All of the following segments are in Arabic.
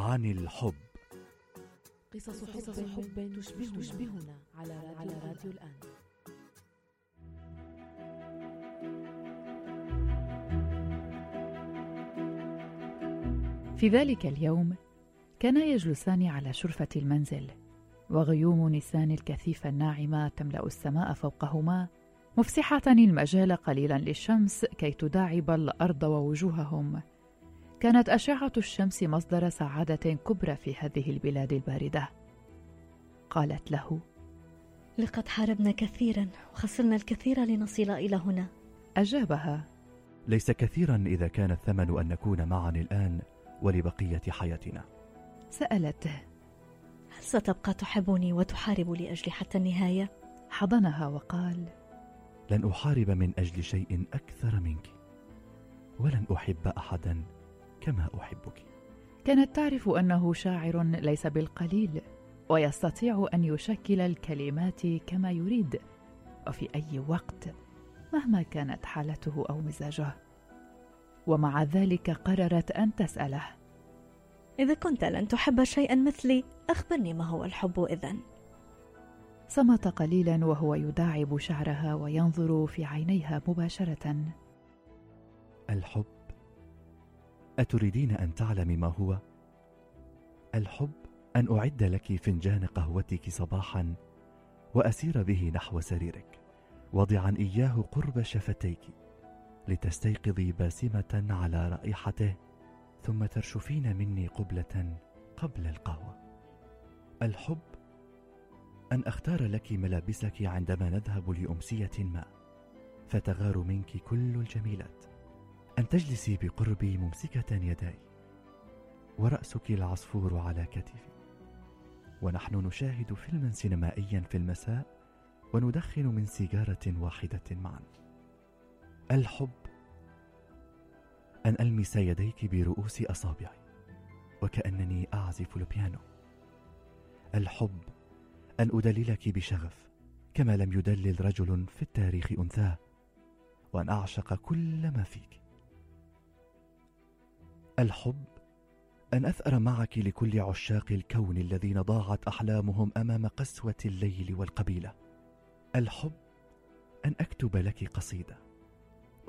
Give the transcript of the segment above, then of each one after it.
عن الحب. قصص حب, قصص حب تشبهنا, تشبهنا على, على راديو الآن. في ذلك اليوم كانا يجلسان على شرفة المنزل وغيوم نيسان الكثيفة الناعمة تملأ السماء فوقهما مفسحة المجال قليلا للشمس كي تداعب الأرض ووجوههم. كانت أشعة الشمس مصدر سعادة كبرى في هذه البلاد الباردة. قالت له لقد حاربنا كثيرا وخسرنا الكثير لنصل إلى هنا. أجابها ليس كثيرا إذا كان الثمن أن نكون معا الآن ولبقية حياتنا. سألته هل ستبقى تحبني وتحارب لأجلي حتى النهاية؟ حضنها وقال لن أحارب من أجل شيء أكثر منك ولن أحب أحدا كما أحبك. كانت تعرف أنه شاعر ليس بالقليل ويستطيع أن يشكل الكلمات كما يريد. وفي أي وقت مهما كانت حالته أو مزاجه. ومع ذلك قررت أن تسأله. إذا كنت لن تحب شيئا مثلي أخبرني ما هو الحب إذن. صمت قليلا وهو يداعب شعرها وينظر في عينيها مباشرة. الحب أتريدين أن تعلمي ما هو؟ الحب أن أعد لك فنجان قهوتك صباحا وأسير به نحو سريرك وضعا إياه قرب شفتيك لتستيقظي باسمة على رائحته ثم ترشفين مني قبلة قبل القهوة الحب أن أختار لك ملابسك عندما نذهب لأمسية ما فتغار منك كل الجميلات أن تجلسي بقربي ممسكة يداي ورأسك العصفور على كتفي. ونحن نشاهد فيلما سينمائيا في المساء وندخن من سيجارة واحدة معا. الحب. أن ألمس يديك برؤوس أصابعي وكأنني أعزف البيانو. الحب. أن أدللك بشغف كما لم يدلل رجل في التاريخ أنثاه. وأن أعشق كل ما فيك. الحب؟ أن أثأر معك لكل عشاق الكون الذين ضاعت أحلامهم أمام قسوة الليل والقبيلة. الحب؟ أن أكتب لك قصيدة.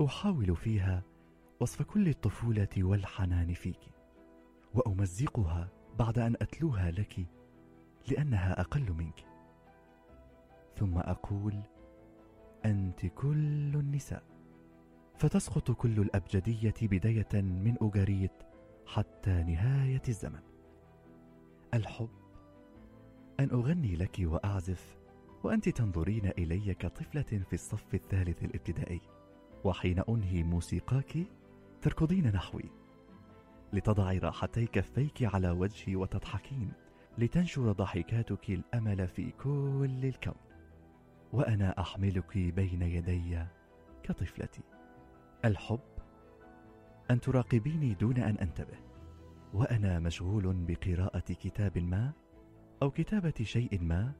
أحاول فيها وصف كل الطفولة والحنان فيك وأمزقها بعد أن أتلوها لك لأنها أقل منك. ثم أقول أنت كل النساء. فتسقط كل الأبجدية بداية من أوغاريت حتى نهاية الزمن. الحب أن أغني لك وأعزف وأنت تنظرين إلي كطفلة في الصف الثالث الابتدائي وحين أنهي موسيقاك تركضين نحوي. لتضعي راحتي كفيك على وجهي وتضحكين لتنشر ضحكاتك الأمل في كل الكون. وأنا أحملك بين يدي كطفلتي. الحب أن تراقبيني دون أن أنتبه وأنا مشغول بقراءة كتاب ما أو كتابة شيء ما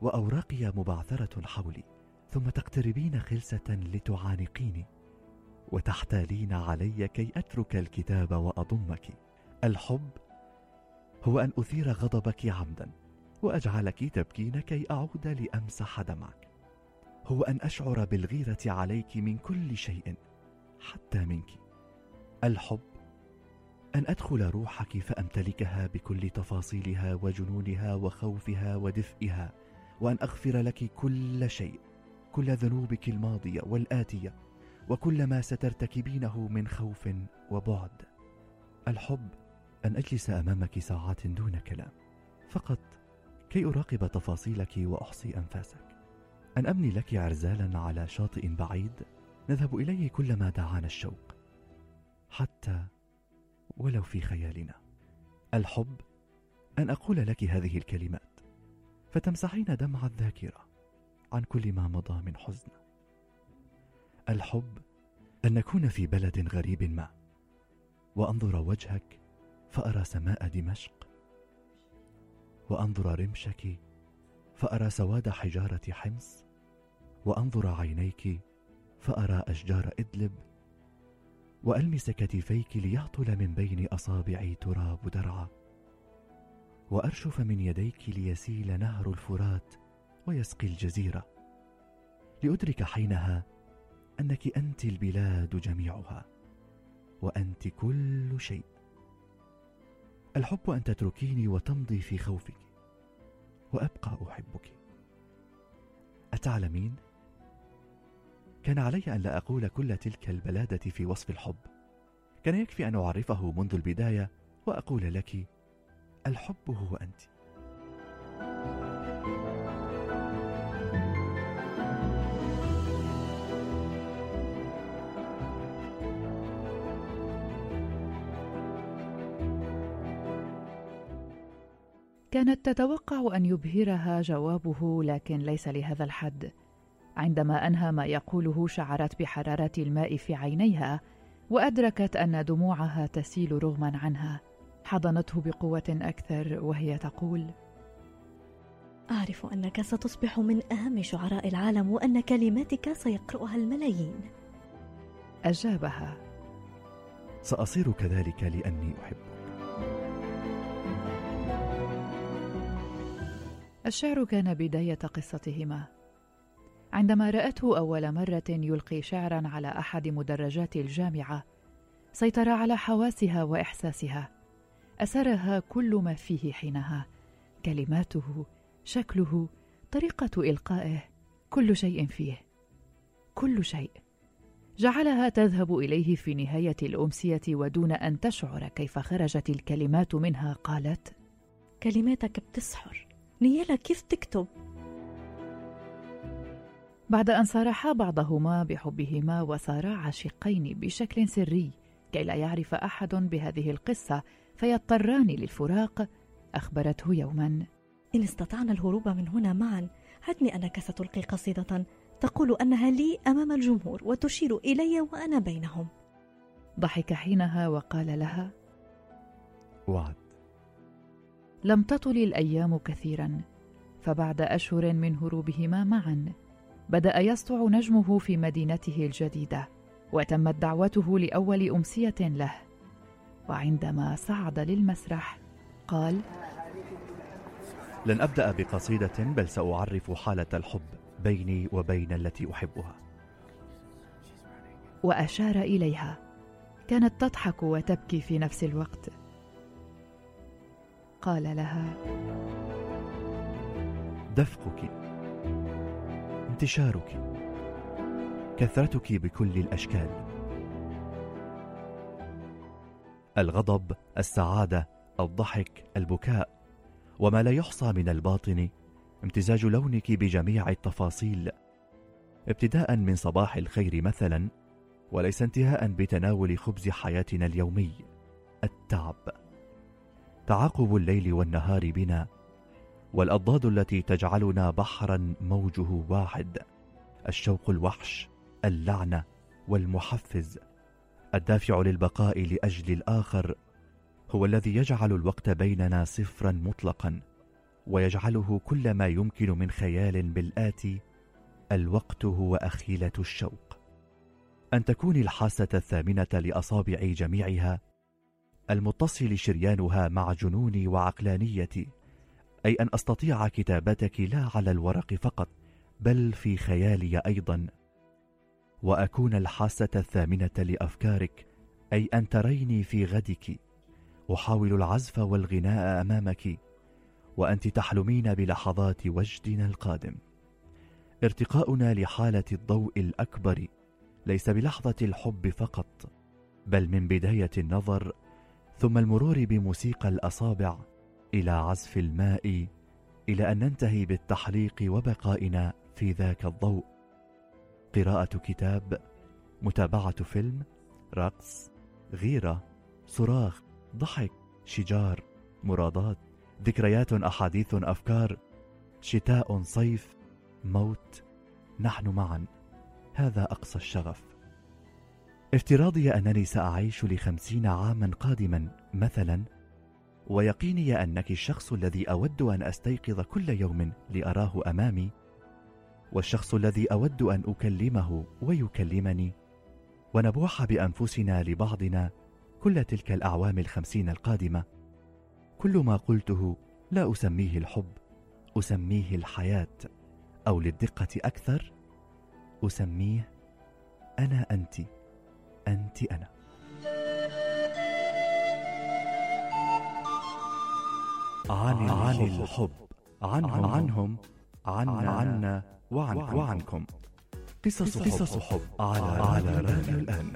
وأوراقي مبعثرة حولي ثم تقتربين خلسة لتعانقيني وتحتالين علي كي أترك الكتاب وأضمك. الحب هو أن أثير غضبك عمدا وأجعلك تبكين كي أعود لامسح دمعك هو أن أشعر بالغيرة عليك من كل شيء حتى منك. الحب أن أدخل روحك فأمتلكها بكل تفاصيلها وجنونها وخوفها ودفئها وأن أغفر لك كل شيء كل ذنوبك الماضية والآتية وكل ما سترتكبينه من خوف وبعد. الحب أن أجلس أمامك ساعات دون كلام. فقط كي أراقب تفاصيلك وأحصي أنفاسك. أن أبني لك عرزالا على شاطئ بعيد. نذهب إليه كلما دعانا الشوق حتى ولو في خيالنا. الحب أن أقول لك هذه الكلمات فتمسحين دمع الذاكرة عن كل ما مضى من حزن. الحب أن نكون في بلد غريب ما وأنظر وجهك فأرى سماء دمشق وأنظر رمشك فأرى سواد حجارة حمص وأنظر عينيك فأرى أشجار إدلب وألمس كتفيك ليهطل من بين أصابعي تراب درعا وأرشف من يديك ليسيل نهر الفرات ويسقي الجزيرة لأدرك حينها أنك أنت البلاد جميعها وأنت كل شيء الحب أن تتركيني وتمضي في خوفك وأبقى أحبك أتعلمين؟ كان علي أن لا أقول كل تلك البلادة في وصف الحب. كان يكفي أن أعرفه منذ البداية وأقول لك الحب هو أنت. كانت تتوقع أن يبهرها جوابه لكن ليس لهذا الحد. عندما أنهى ما يقوله شعرت بحرارة الماء في عينيها وأدركت أن دموعها تسيل رغما عنها. حضنته بقوة أكثر وهي تقول أعرف أنك ستصبح من أهم شعراء العالم وأن كلماتك سيقرأها الملايين. أجابها سأصير كذلك لأني أحبك. الشعر كان بداية قصتهما. عندما رأته أول مرة يلقي شعرا على أحد مدرجات الجامعة سيطر على حواسها وإحساسها. أسرها كل ما فيه حينها. كلماته شكله طريقة إلقائه كل شيء فيه. كل شيء. جعلها تذهب إليه في نهاية الأمسية ودون أن تشعر كيف خرجت الكلمات منها قالت كلماتك بتسحر. نيالا كيف تكتب؟ بعد أن صارحا بعضهما بحبهما وصارا عاشقين بشكل سري كي لا يعرف أحد بهذه القصة فيضطران للفراق أخبرته يوما. إن استطعنا الهروب من هنا معا عدني أنك ستلقي قصيدة تقول أنها لي أمام الجمهور وتشير إلي وأنا بينهم. ضحك حينها وقال لها وعد. لم تطل الأيام كثيرا فبعد أشهر من هروبهما معا. بدأ يسطع نجمه في مدينته الجديدة وتمت دعوته لأول أمسية له. وعندما صعد للمسرح قال لن أبدأ بقصيدة بل سأعرف حالة الحب بيني وبين التي أحبها. وأشار إليها. كانت تضحك وتبكي في نفس الوقت. قال لها دفقك. انتشارك. كثرتك بكل الأشكال. الغضب السعادة الضحك البكاء. وما لا يحصى من الباطن امتزاج لونك بجميع التفاصيل. ابتداء من صباح الخير مثلا وليس انتهاء بتناول خبز حياتنا اليومي. التعب. تعاقب الليل والنهار بنا والأضداد التي تجعلنا بحرا موجه واحد الشوق الوحش اللعنة والمحفز. الدافع للبقاء لأجل الآخر هو الذي يجعل الوقت بيننا صفرا مطلقا ويجعله كل ما يمكن من خيال بالآتي الوقت هو أخيلة الشوق. أن تكوني الحاسة الثامنة لأصابع جميعها المتصل شريانها مع جنوني وعقلانيتي. أي أن أستطيع كتابتك لا على الورق فقط بل في خيالي أيضا. وأكون الحاسة الثامنة لأفكارك أي أن تريني في غدك. أحاول العزف والغناء أمامك وأنت تحلمين بلحظات وجدنا القادم. ارتقاؤنا لحالة الضوء الأكبر ليس بلحظة الحب فقط بل من بداية النظر ثم المرور بموسيقى الأصابع. إلى عزف الماء إلى أن ننتهي بالتحليق وبقائنا في ذاك الضوء. قراءة كتاب متابعة فيلم رقص غيرة صراخ ضحك شجار مرادات ذكريات أحاديث أفكار شتاء صيف موت نحن معا. هذا أقصى الشغف. افتراضي أنني سأعيش لخمسين عاما قادما مثلا ويقيني أنك الشخص الذي أود أن أستيقظ كل يوم لأراه أمامي والشخص الذي أود أن أكلمه ويكلمني ونبوح بأنفسنا لبعضنا كل تلك الأعوام الخمسين القادمة. كل ما قلته لا أسميه الحب أسميه الحياة أو للدقة أكثر أسميه أنا أنت أنت أنا. عن عن الحب عنهم عنهم عنا عنا وعنكم. وعنكم. قصص حب على على راديو الآن.